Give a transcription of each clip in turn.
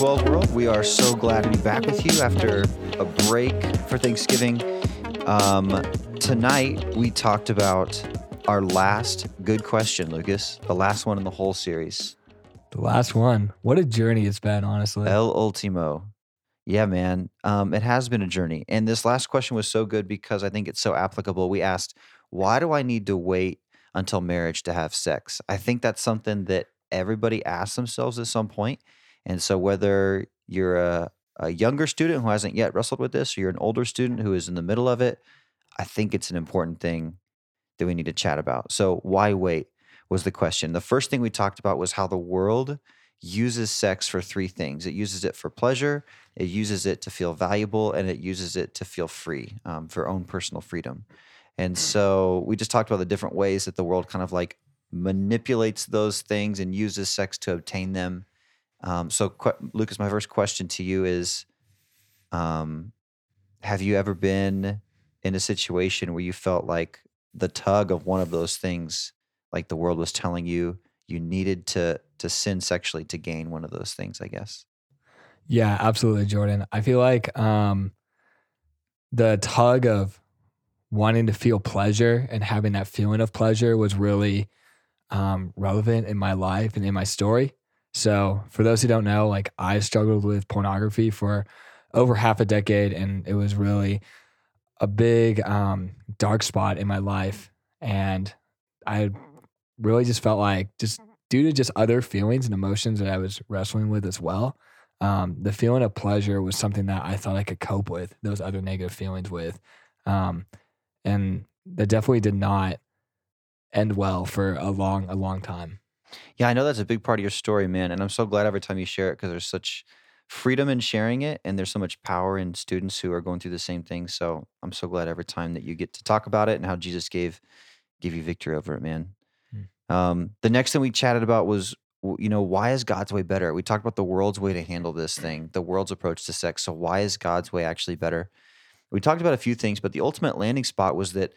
12 World. We are so glad to be back with you after a break for Thanksgiving. Um, tonight, we talked about our last good question, Lucas, the last one in the whole series. The last one. What a journey it's been, honestly. El Ultimo. Yeah, man. Um, it has been a journey. And this last question was so good because I think it's so applicable. We asked, why do I need to wait until marriage to have sex? I think that's something that everybody asks themselves at some point. And so, whether you're a, a younger student who hasn't yet wrestled with this, or you're an older student who is in the middle of it, I think it's an important thing that we need to chat about. So, why wait was the question. The first thing we talked about was how the world uses sex for three things it uses it for pleasure, it uses it to feel valuable, and it uses it to feel free um, for own personal freedom. And so, we just talked about the different ways that the world kind of like manipulates those things and uses sex to obtain them. Um, so, Lucas, my first question to you is um, Have you ever been in a situation where you felt like the tug of one of those things, like the world was telling you you needed to to sin sexually to gain one of those things? I guess. Yeah, absolutely, Jordan. I feel like um, the tug of wanting to feel pleasure and having that feeling of pleasure was really um, relevant in my life and in my story. So, for those who don't know, like I struggled with pornography for over half a decade, and it was really a big um, dark spot in my life. And I really just felt like, just due to just other feelings and emotions that I was wrestling with as well, um, the feeling of pleasure was something that I thought I could cope with those other negative feelings with. Um, and that definitely did not end well for a long, a long time. Yeah, I know that's a big part of your story, man, and I'm so glad every time you share it because there's such freedom in sharing it, and there's so much power in students who are going through the same thing. So I'm so glad every time that you get to talk about it and how Jesus gave gave you victory over it, man. Hmm. Um, the next thing we chatted about was, you know, why is God's way better? We talked about the world's way to handle this thing, the world's approach to sex. So why is God's way actually better? We talked about a few things, but the ultimate landing spot was that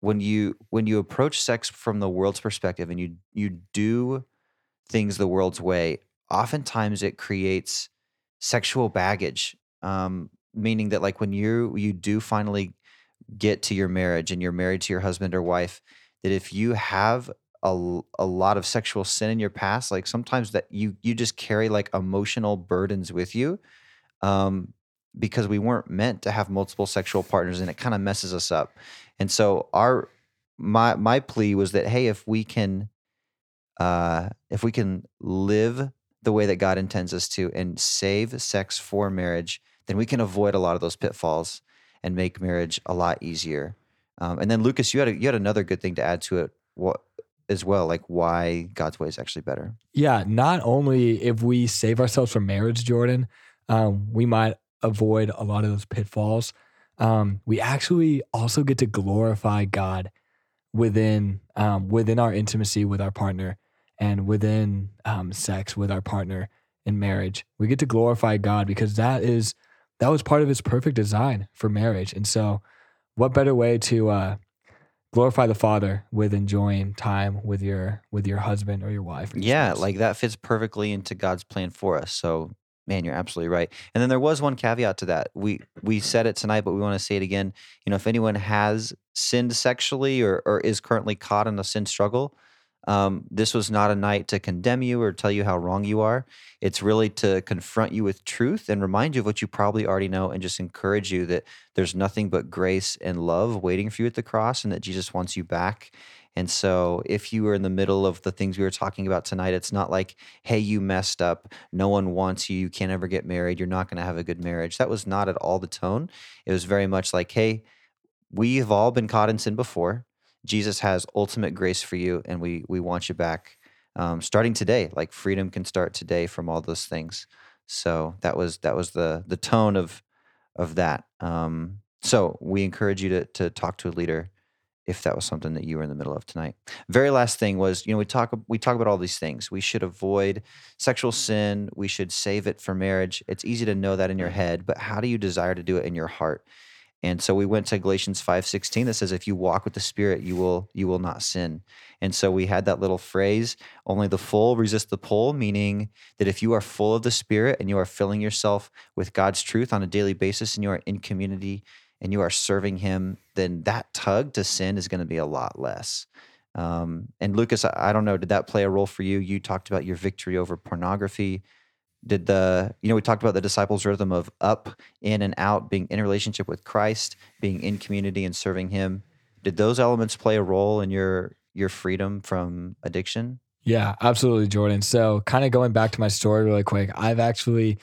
when you when you approach sex from the world's perspective and you you do things the world's way, oftentimes it creates sexual baggage. Um, meaning that like when you you do finally get to your marriage and you're married to your husband or wife, that if you have a, a lot of sexual sin in your past, like sometimes that you you just carry like emotional burdens with you. Um, because we weren't meant to have multiple sexual partners and it kind of messes us up. And so our my my plea was that hey, if we can uh if we can live the way that God intends us to and save sex for marriage, then we can avoid a lot of those pitfalls and make marriage a lot easier. Um, and then Lucas, you had a, you had another good thing to add to it what, as well, like why God's way is actually better. Yeah, not only if we save ourselves from marriage, Jordan, um, we might avoid a lot of those pitfalls. Um, we actually also get to glorify God within um, within our intimacy with our partner and within um, sex with our partner in marriage. We get to glorify God because that is that was part of His perfect design for marriage. And so, what better way to uh, glorify the Father with enjoying time with your with your husband or your wife? or your Yeah, spouse? like that fits perfectly into God's plan for us. So, man, you're absolutely right. And then there was one caveat to that. We we said it tonight, but we want to say it again. You know, if anyone has sinned sexually or or is currently caught in a sin struggle, um, this was not a night to condemn you or tell you how wrong you are. It's really to confront you with truth and remind you of what you probably already know and just encourage you that there's nothing but grace and love waiting for you at the cross and that Jesus wants you back. And so, if you were in the middle of the things we were talking about tonight, it's not like, hey, you messed up. No one wants you. You can't ever get married. You're not going to have a good marriage. That was not at all the tone. It was very much like, hey, we've all been caught in sin before. Jesus has ultimate grace for you, and we we want you back. Um, starting today, like freedom can start today from all those things. So that was that was the the tone of of that. Um, so we encourage you to to talk to a leader if that was something that you were in the middle of tonight. Very last thing was, you know, we talk we talk about all these things. We should avoid sexual sin. We should save it for marriage. It's easy to know that in your mm-hmm. head, but how do you desire to do it in your heart? And so we went to Galatians 5:16 that says if you walk with the spirit you will you will not sin. And so we had that little phrase only the full resist the pull meaning that if you are full of the spirit and you are filling yourself with God's truth on a daily basis and you are in community and you are serving him then that tug to sin is going to be a lot less. Um, and Lucas, I, I don't know, did that play a role for you? You talked about your victory over pornography did the you know we talked about the disciples rhythm of up in and out being in relationship with christ being in community and serving him did those elements play a role in your your freedom from addiction yeah absolutely jordan so kind of going back to my story really quick i've actually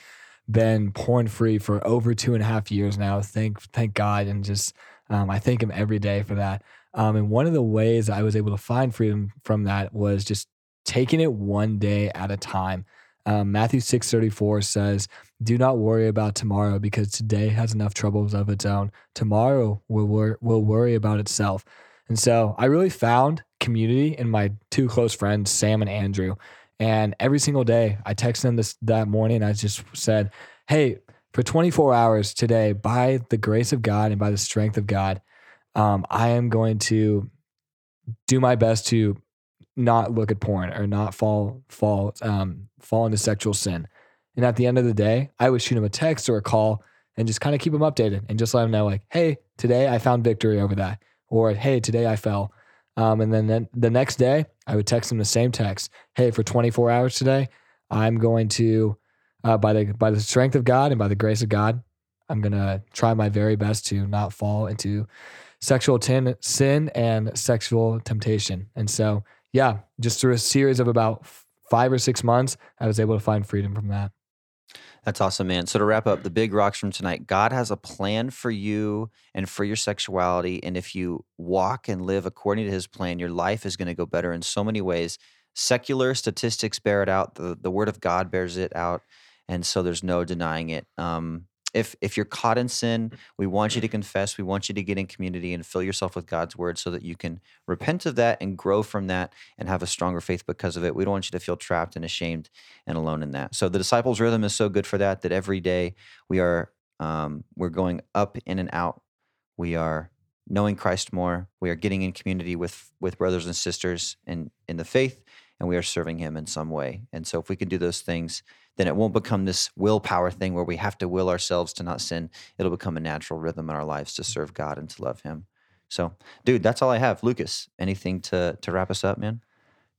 been porn free for over two and a half years now thank thank god and just um, i thank him every day for that um, and one of the ways i was able to find freedom from that was just taking it one day at a time um, Matthew 6:34 says, "Do not worry about tomorrow because today has enough troubles of its own. Tomorrow will wor- will worry about itself." And so, I really found community in my two close friends, Sam and Andrew. And every single day, I texted them this that morning. I just said, "Hey, for 24 hours today, by the grace of God and by the strength of God, um, I am going to do my best to not look at porn or not fall fall um, fall into sexual sin. And at the end of the day, I would shoot him a text or a call and just kind of keep him updated and just let him know like, hey, today I found victory over that, or hey, today I fell. Um, and then the next day, I would text him the same text. Hey, for 24 hours today, I'm going to, uh, by the by the strength of God and by the grace of God, I'm gonna try my very best to not fall into sexual ten, sin and sexual temptation. And so yeah, just through a series of about five or six months, I was able to find freedom from that. That's awesome, man. So to wrap up, the big rocks from tonight, God has a plan for you and for your sexuality. And if you walk and live according to his plan, your life is going to go better in so many ways. Secular statistics bear it out. The, the word of God bears it out. And so there's no denying it. Um, if if you're caught in sin, we want you to confess. We want you to get in community and fill yourself with God's word so that you can repent of that and grow from that and have a stronger faith because of it. We don't want you to feel trapped and ashamed and alone in that. So the disciples rhythm is so good for that that every day we are um, we're going up in and out. We are knowing Christ more. We are getting in community with with brothers and sisters in in the faith, and we are serving Him in some way. And so if we can do those things then it won't become this willpower thing where we have to will ourselves to not sin. It'll become a natural rhythm in our lives to serve God and to love Him. So, dude, that's all I have. Lucas, anything to to wrap us up, man?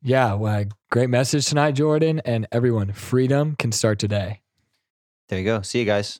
Yeah, well, great message tonight, Jordan, and everyone. Freedom can start today. There you go. See you guys.